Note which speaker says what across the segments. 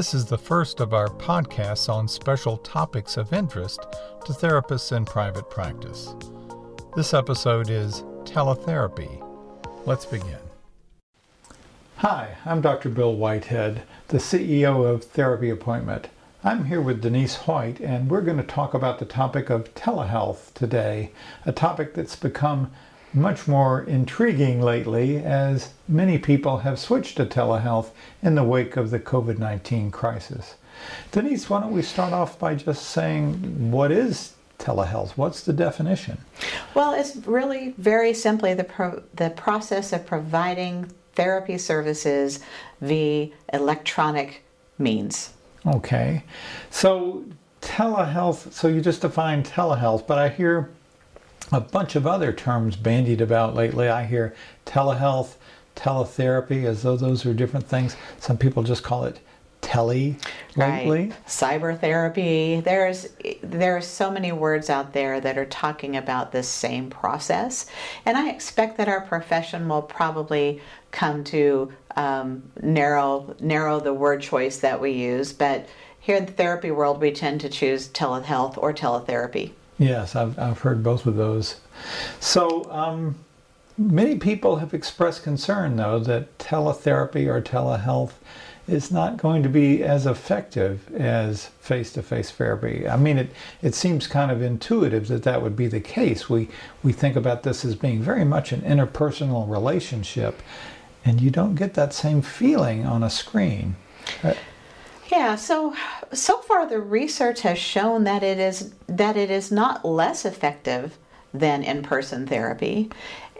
Speaker 1: This is the first of our podcasts on special topics of interest to therapists in private practice. This episode is teletherapy. Let's begin. Hi, I'm Dr. Bill Whitehead, the CEO of Therapy Appointment. I'm here with Denise Hoyt, and we're going to talk about the topic of telehealth today, a topic that's become much more intriguing lately as many people have switched to telehealth in the wake of the COVID 19 crisis. Denise, why don't we start off by just saying what is telehealth? What's the definition?
Speaker 2: Well, it's really very simply the, pro- the process of providing therapy services via electronic means.
Speaker 1: Okay. So, telehealth, so you just defined telehealth, but I hear a bunch of other terms bandied about lately. I hear telehealth, teletherapy, as though those are different things. Some people just call it tele lately.
Speaker 2: Right. Cyber therapy. There's there are so many words out there that are talking about this same process, and I expect that our profession will probably come to um, narrow narrow the word choice that we use. But here in the therapy world, we tend to choose telehealth or teletherapy.
Speaker 1: Yes, I've, I've heard both of those. So, um, many people have expressed concern, though, that teletherapy or telehealth is not going to be as effective as face to face therapy. I mean, it, it seems kind of intuitive that that would be the case. We, we think about this as being very much an interpersonal relationship, and you don't get that same feeling on a screen.
Speaker 2: Yeah, so so far the research has shown that it is that it is not less effective than in-person therapy.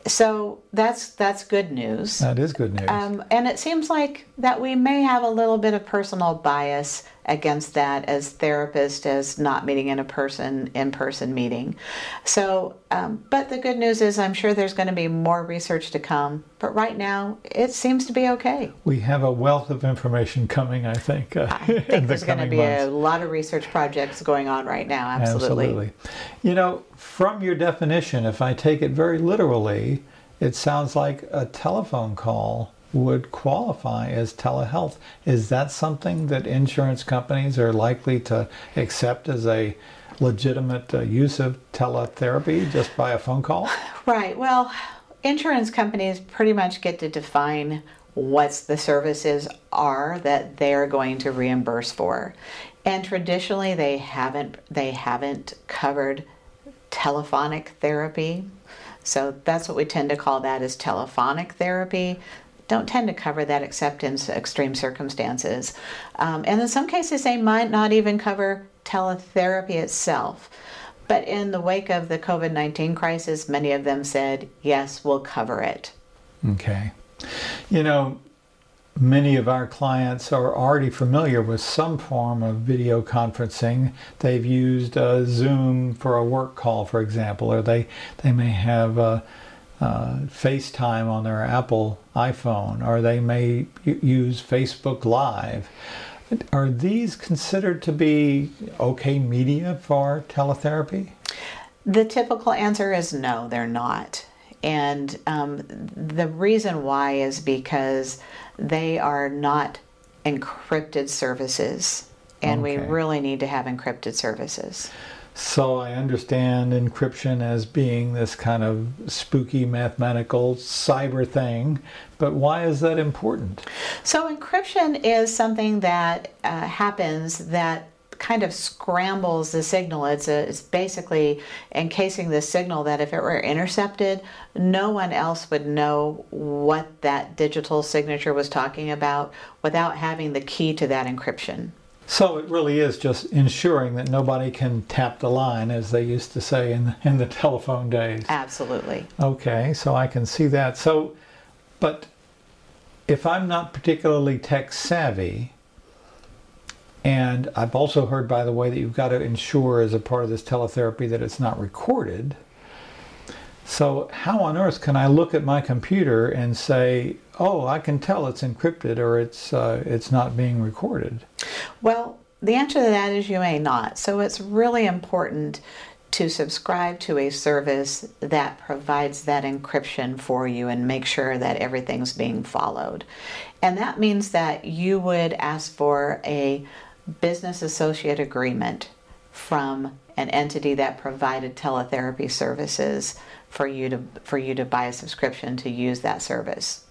Speaker 2: So that's that's good news.
Speaker 1: That is good news. Um,
Speaker 2: and it seems like that we may have a little bit of personal bias against that as therapist as not meeting in a person in person meeting. So, um, but the good news is I'm sure there's going to be more research to come. But right now, it seems to be okay.
Speaker 1: We have a wealth of information coming. I think.
Speaker 2: Uh, I think the there's going to be months. a lot of research projects going on right now. Absolutely.
Speaker 1: Absolutely. You know, from your definition, if I take it very literally, it sounds like a telephone call would qualify as telehealth. Is that something that insurance companies are likely to accept as a legitimate uh, use of teletherapy just by a phone call?
Speaker 2: Right. Well, insurance companies pretty much get to define what the services are that they're going to reimburse for. And traditionally they haven't they haven't covered telephonic therapy. So that's what we tend to call that is telephonic therapy don't tend to cover that except in extreme circumstances. Um, and in some cases, they might not even cover teletherapy itself. But in the wake of the COVID 19 crisis, many of them said, yes, we'll cover it.
Speaker 1: Okay. You know, many of our clients are already familiar with some form of video conferencing. They've used uh, Zoom for a work call, for example, or they, they may have. Uh, uh, FaceTime on their Apple iPhone, or they may use Facebook Live. Are these considered to be okay media for teletherapy?
Speaker 2: The typical answer is no, they're not. And um, the reason why is because they are not encrypted services, and okay. we really need to have encrypted services.
Speaker 1: So I understand encryption as being this kind of spooky mathematical cyber thing, but why is that important?
Speaker 2: So encryption is something that uh, happens that kind of scrambles the signal. It's, a, it's basically encasing the signal that if it were intercepted, no one else would know what that digital signature was talking about without having the key to that encryption.
Speaker 1: So it really is just ensuring that nobody can tap the line, as they used to say in the, in the telephone days.
Speaker 2: Absolutely.
Speaker 1: Okay, so I can see that. So, but if I'm not particularly tech savvy, and I've also heard, by the way, that you've got to ensure as a part of this teletherapy that it's not recorded. So, how on earth can I look at my computer and say, "Oh, I can tell it's encrypted or it's uh, it's not being recorded"?
Speaker 2: Well, the answer to that is you may not. So, it's really important to subscribe to a service that provides that encryption for you and make sure that everything's being followed. And that means that you would ask for a business associate agreement from an entity that provided teletherapy services for you to for you to buy a subscription to use that service.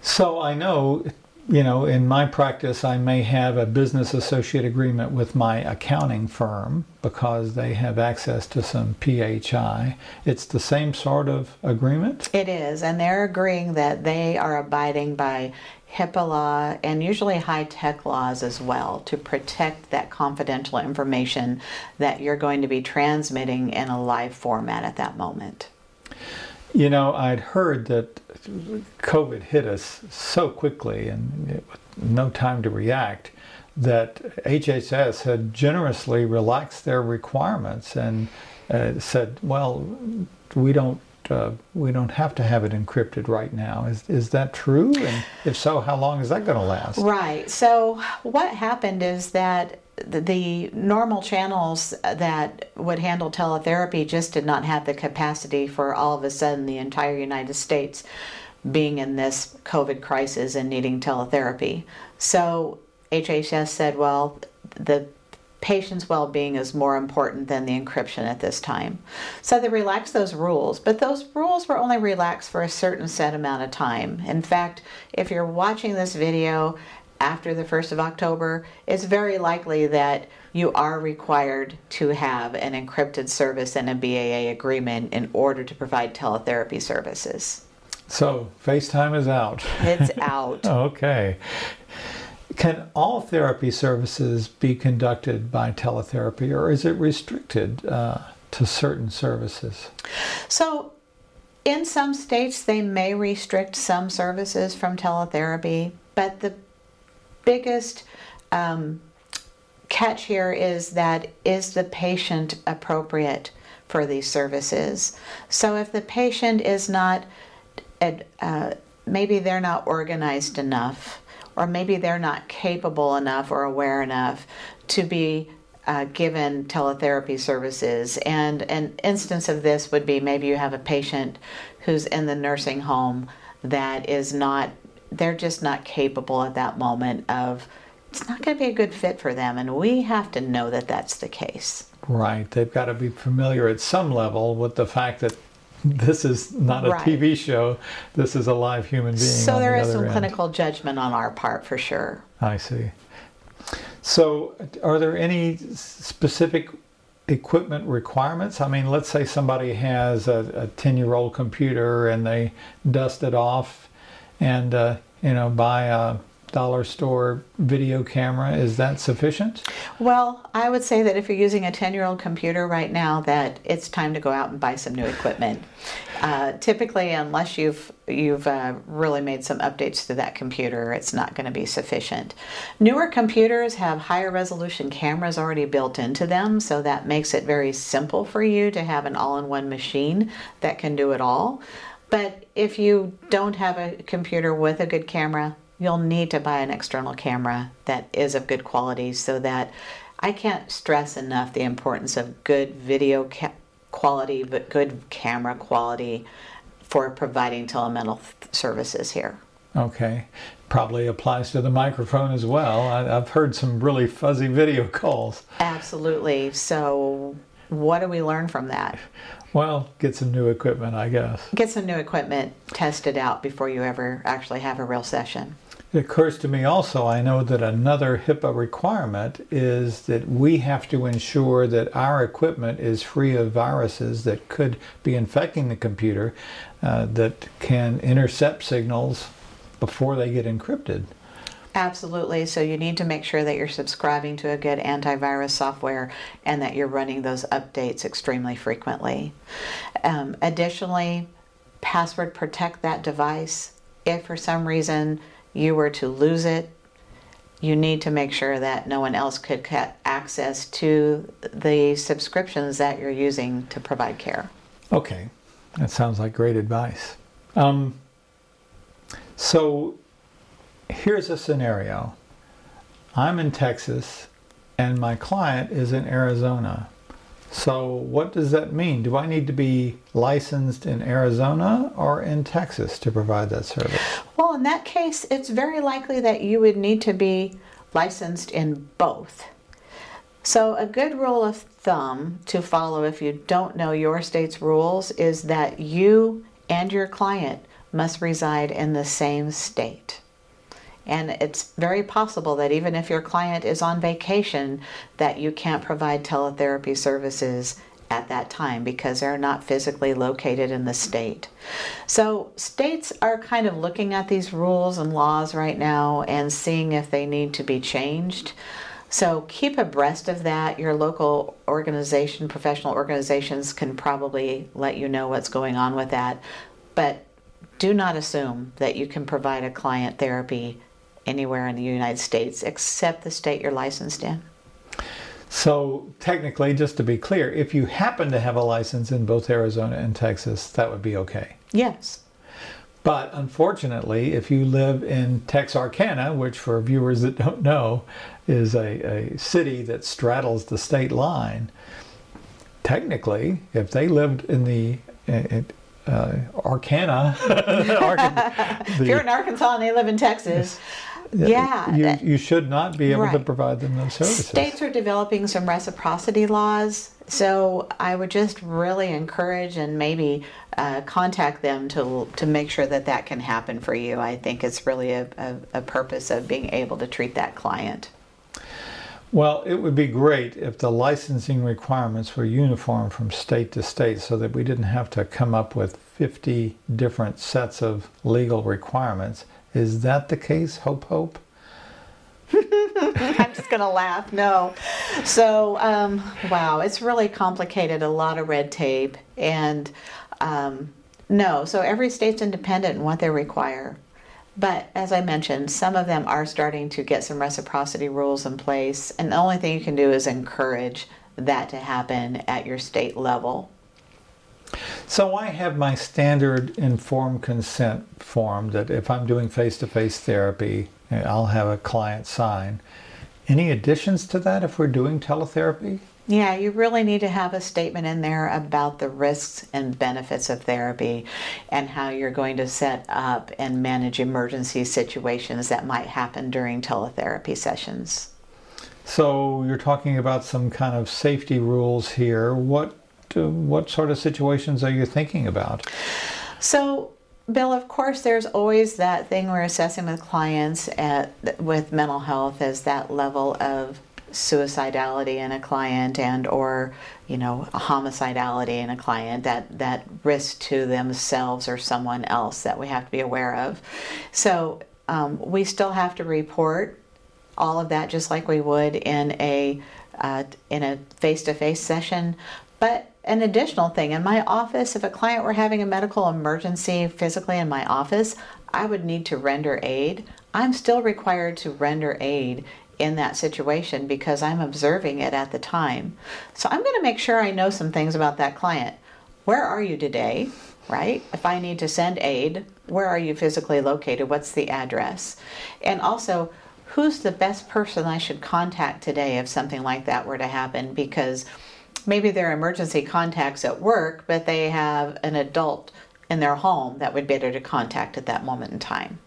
Speaker 1: So I know you know, in my practice, I may have a business associate agreement with my accounting firm because they have access to some PHI. It's the same sort of agreement?
Speaker 2: It is, and they're agreeing that they are abiding by HIPAA law and usually HITECH laws as well to protect that confidential information that you're going to be transmitting in a live format at that moment.
Speaker 1: You know, I'd heard that COVID hit us so quickly and no time to react that HHS had generously relaxed their requirements and uh, said, "Well, we don't uh, we don't have to have it encrypted right now." Is is that true? And if so, how long is that going to last?
Speaker 2: Right. So what happened is that the normal channels that would handle teletherapy just did not have the capacity for all of a sudden the entire United States being in this COVID crisis and needing teletherapy. So HHS said, well, the patient's well being is more important than the encryption at this time. So they relaxed those rules, but those rules were only relaxed for a certain set amount of time. In fact, if you're watching this video after the 1st of October, it's very likely that you are required to have an encrypted service and a BAA agreement in order to provide teletherapy services.
Speaker 1: So, FaceTime is out.
Speaker 2: It's out.
Speaker 1: okay. Can all therapy services be conducted by teletherapy or is it restricted uh, to certain services?
Speaker 2: So, in some states, they may restrict some services from teletherapy, but the biggest um, catch here is that is the patient appropriate for these services? So if the patient is not, uh, maybe they're not organized enough, or maybe they're not capable enough or aware enough to be uh, given teletherapy services. And an instance of this would be maybe you have a patient who's in the nursing home that is not they're just not capable at that moment of it's not going to be a good fit for them and we have to know that that's the case
Speaker 1: right they've got to be familiar at some level with the fact that this is not a right. TV show. This is a live human being.
Speaker 2: So there
Speaker 1: the
Speaker 2: is some
Speaker 1: end.
Speaker 2: clinical judgment on our part for sure.
Speaker 1: I see. So, are there any specific equipment requirements? I mean, let's say somebody has a 10 year old computer and they dust it off and uh, you know buy a dollar store video camera is that sufficient?
Speaker 2: Well i would say that if you're using a 10 year old computer right now that it's time to go out and buy some new equipment. Uh, typically unless you've you've uh, really made some updates to that computer it's not going to be sufficient. Newer computers have higher resolution cameras already built into them so that makes it very simple for you to have an all-in-one machine that can do it all but if you don't have a computer with a good camera, you'll need to buy an external camera that is of good quality so that I can't stress enough the importance of good video ca- quality, but good camera quality for providing telemental th- services here.
Speaker 1: Okay. Probably applies to the microphone as well. I, have heard some really fuzzy video calls.
Speaker 2: Absolutely. So, what do we learn from that?
Speaker 1: Well, get some new equipment, I guess.
Speaker 2: Get some new equipment tested out before you ever actually have a real session.
Speaker 1: It occurs to me also, I know that another HIPAA requirement is that we have to ensure that our equipment is free of viruses that could be infecting the computer uh, that can intercept signals before they get encrypted.
Speaker 2: Absolutely. So you need to make sure that you're subscribing to a good antivirus software and that you're running those updates extremely frequently. Um, additionally, password protect that device. If for some reason you were to lose it, you need to make sure that no one else could get access to the subscriptions that you're using to provide care.
Speaker 1: Okay, that sounds like great advice. Um, so here's a scenario I'm in Texas and my client is in Arizona. So, what does that mean? Do I need to be licensed in Arizona or in Texas to provide that service?
Speaker 2: Well, in that case, it's very likely that you would need to be licensed in both. So, a good rule of thumb to follow if you don't know your state's rules is that you and your client must reside in the same state. And it's very possible that even if your client is on vacation, that you can't provide teletherapy services at that time because they're not physically located in the state. So, states are kind of looking at these rules and laws right now and seeing if they need to be changed. So, keep abreast of that. Your local organization, professional organizations can probably let you know what's going on with that. But do not assume that you can provide a client therapy anywhere in the United States except the state you're licensed in.
Speaker 1: So, technically, just to be clear, if you happen to have a license in both Arizona and Texas, that would be okay.
Speaker 2: Yes.
Speaker 1: But unfortunately, if you live in Texarkana, which for viewers that don't know is a, a city that straddles the state line, technically, if they lived in the uh, Arcana,
Speaker 2: if you're in Arkansas and they live in Texas, yeah,
Speaker 1: you, you should not be able right. to provide them those services.
Speaker 2: States are developing some reciprocity laws, so I would just really encourage and maybe uh, contact them to to make sure that that can happen for you. I think it's really a, a, a purpose of being able to treat that client.
Speaker 1: Well, it would be great if the licensing requirements were uniform from state to state so that we didn't have to come up with 50 different sets of legal requirements is that the case, Hope Hope?
Speaker 2: I'm just going to laugh. No. So, um, wow, it's really complicated, a lot of red tape. And um, no, so every state's independent in what they require. But as I mentioned, some of them are starting to get some reciprocity rules in place. And the only thing you can do is encourage that to happen at your state level.
Speaker 1: So I have my standard informed consent form that if I'm doing face-to-face therapy, eh, I'll have a client sign. Any additions to that if we're doing teletherapy?
Speaker 2: Yeah, you really need to have a statement in there about the risks and benefits of therapy and how you're going to set up and manage emergency situations that might happen during teletherapy sessions.
Speaker 1: So you're talking about some kind of safety rules here. What what sort of situations are you thinking about?
Speaker 2: So, Bill, of course, there's always that thing we're assessing with clients at, with mental health as that level of suicidality in a client and or you know homicidality in a client that that risk to themselves or someone else that we have to be aware of so um, we still have to report all of that just like we would in a uh, in a face-to-face session but an additional thing in my office, if a client were having a medical emergency physically in my office, I would need to render aid. I'm still required to render aid in that situation because I'm observing it at the time. So I'm going to make sure I know some things about that client. Where are you today? Right? If I need to send aid, where are you physically located? What's the address? And also, who's the best person I should contact today if something like that were to happen? Because maybe they're emergency contacts at work, but they have an adult in their home that would be better to contact at that moment in time.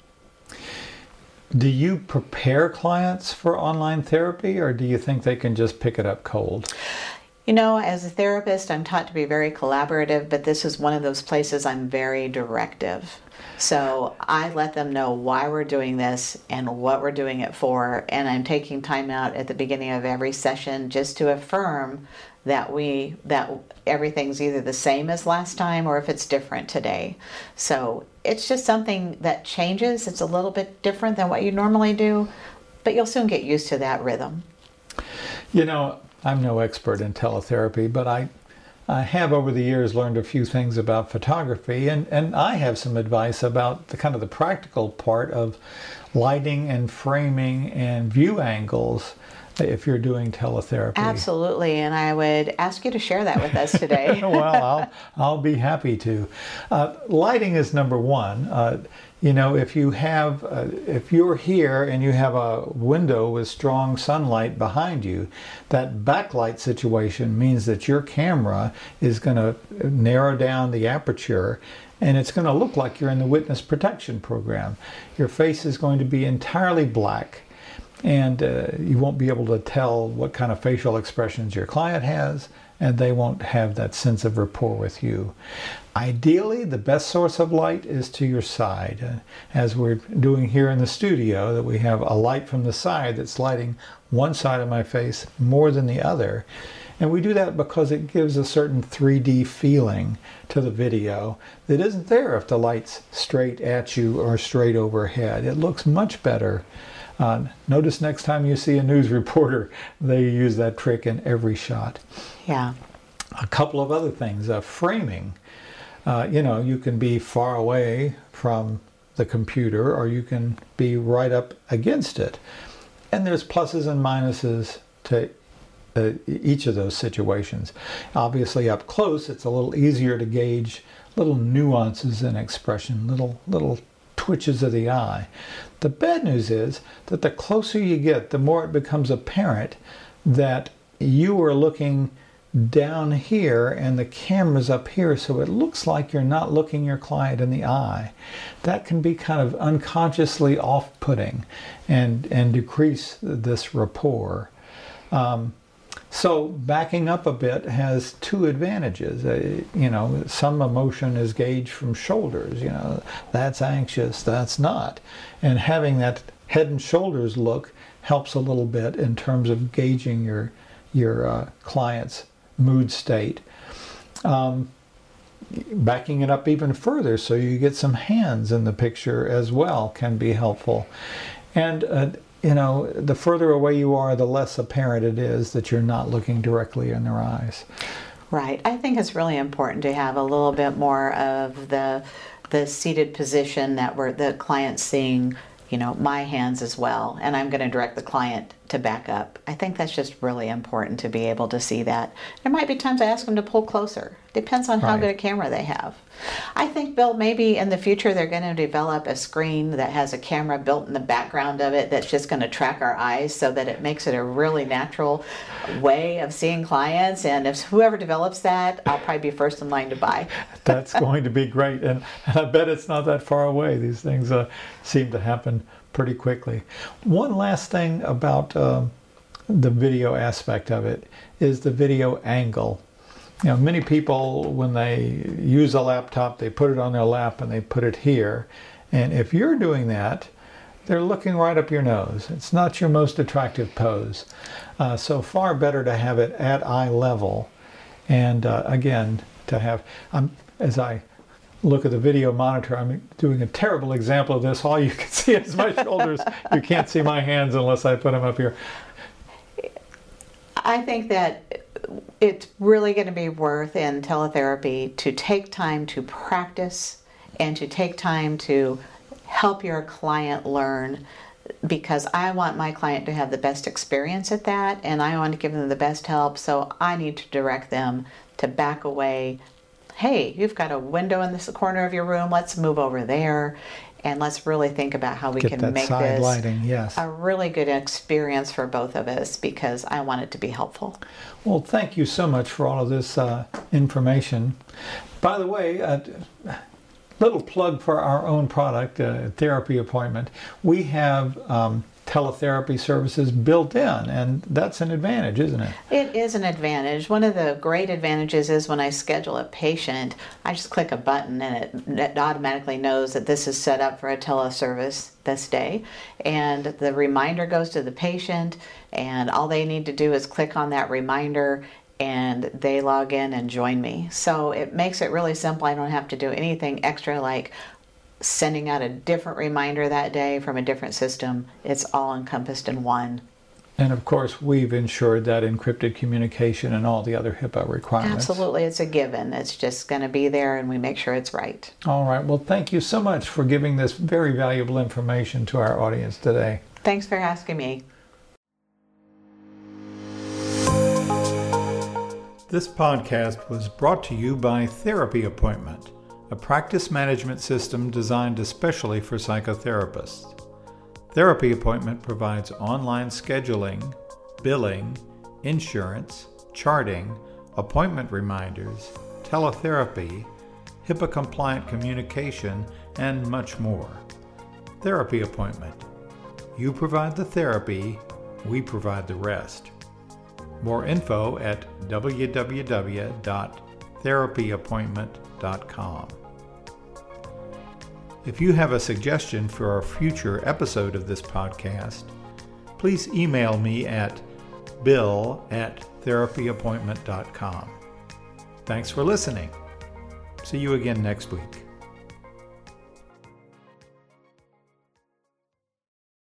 Speaker 1: Do you prepare clients for online therapy or do you think they can just pick it up cold?
Speaker 2: You know, as a therapist, I'm taught to be very collaborative, but this is one of those places I'm very directive. So I let them know why we're doing this and what we're doing it for. And I'm taking time out at the beginning of every session just to affirm that we that everything's either the same as last time or if it's different today. So it's just something that changes. It's a little bit different than what you normally do, but you'll soon get used to that rhythm.
Speaker 1: You know, I'm no expert in teletherapy, but I I have over the years learned a few things about photography and, and I have some advice about the kind of the practical part of lighting and framing and view angles if you're doing teletherapy.
Speaker 2: Absolutely, and I would ask you to share that with us today.
Speaker 1: well, I'll, I'll be happy to. Uh, lighting is number one. Uh, you know, if you have, uh, if you're here and you have a window with strong sunlight behind you, that backlight situation means that your camera is going to narrow down the aperture and it's going to look like you're in the witness protection program. Your face is going to be entirely black and uh, you won't be able to tell what kind of facial expressions your client has, and they won't have that sense of rapport with you. Ideally, the best source of light is to your side, uh, as we're doing here in the studio, that we have a light from the side that's lighting one side of my face more than the other. And we do that because it gives a certain 3D feeling to the video that isn't there if the light's straight at you or straight overhead. It looks much better uh, notice next time you see a news reporter, they use that trick in every shot.
Speaker 2: Yeah.
Speaker 1: A couple of other things. Uh, framing. Uh, you know, you can be far away from the computer or you can be right up against it. And there's pluses and minuses to uh, each of those situations. Obviously, up close, it's a little easier to gauge little nuances in expression, little little twitches of the eye. The bad news is that the closer you get, the more it becomes apparent that you are looking down here and the camera's up here, so it looks like you're not looking your client in the eye. That can be kind of unconsciously off putting and, and decrease this rapport. Um, so backing up a bit has two advantages. Uh, you know, some emotion is gauged from shoulders. You know, that's anxious, that's not. And having that head and shoulders look helps a little bit in terms of gauging your your uh, client's mood state. Um, backing it up even further so you get some hands in the picture as well can be helpful. And uh, you know, the further away you are, the less apparent it is that you're not looking directly in their eyes.
Speaker 2: Right. I think it's really important to have a little bit more of the the seated position that we're the client seeing, you know, my hands as well, and I'm going to direct the client to back up. I think that's just really important to be able to see that. There might be times I ask them to pull closer. Depends on how right. good a camera they have. I think, Bill, maybe in the future they're going to develop a screen that has a camera built in the background of it that's just going to track our eyes so that it makes it a really natural way of seeing clients. And if whoever develops that, I'll probably be first in line to buy.
Speaker 1: that's going to be great. And, and I bet it's not that far away. These things uh, seem to happen pretty quickly. One last thing about um, the video aspect of it is the video angle. You know, many people, when they use a laptop, they put it on their lap and they put it here. And if you're doing that, they're looking right up your nose. It's not your most attractive pose. Uh, so far better to have it at eye level. And uh, again, to have, um, as I look at the video monitor, I'm doing a terrible example of this. All you can see is my shoulders. you can't see my hands unless I put them up here.
Speaker 2: I think that it's really going to be worth in teletherapy to take time to practice and to take time to help your client learn because I want my client to have the best experience at that and I want to give them the best help. So I need to direct them to back away, hey, you've got a window in this corner of your room, let's move over there. And let's really think about how we
Speaker 1: Get
Speaker 2: can make this
Speaker 1: lighting, yes.
Speaker 2: a really good experience for both of us because I want it to be helpful.
Speaker 1: Well, thank you so much for all of this uh, information. By the way, uh, little plug for our own product, uh, therapy appointment. We have um, teletherapy services built in, and that's an advantage, isn't it?
Speaker 2: It is an advantage. One of the great advantages is when I schedule a patient, I just click a button and it, it automatically knows that this is set up for a teleservice this day, and the reminder goes to the patient, and all they need to do is click on that reminder and they log in and join me. So it makes it really simple. I don't have to do anything extra like sending out a different reminder that day from a different system. It's all encompassed in one.
Speaker 1: And of course, we've ensured that encrypted communication and all the other HIPAA requirements.
Speaker 2: Absolutely, it's a given. It's just going to be there, and we make sure it's right.
Speaker 1: All right. Well, thank you so much for giving this very valuable information to our audience today.
Speaker 2: Thanks for asking me.
Speaker 1: This podcast was brought to you by Therapy Appointment a practice management system designed especially for psychotherapists. Therapy Appointment provides online scheduling, billing, insurance, charting, appointment reminders, teletherapy, HIPAA compliant communication, and much more. Therapy Appointment. You provide the therapy, we provide the rest. More info at www.therapyappointment.com. If you have a suggestion for a future episode of this podcast, please email me at bill at therapyappointment.com. Thanks for listening. See you again next week.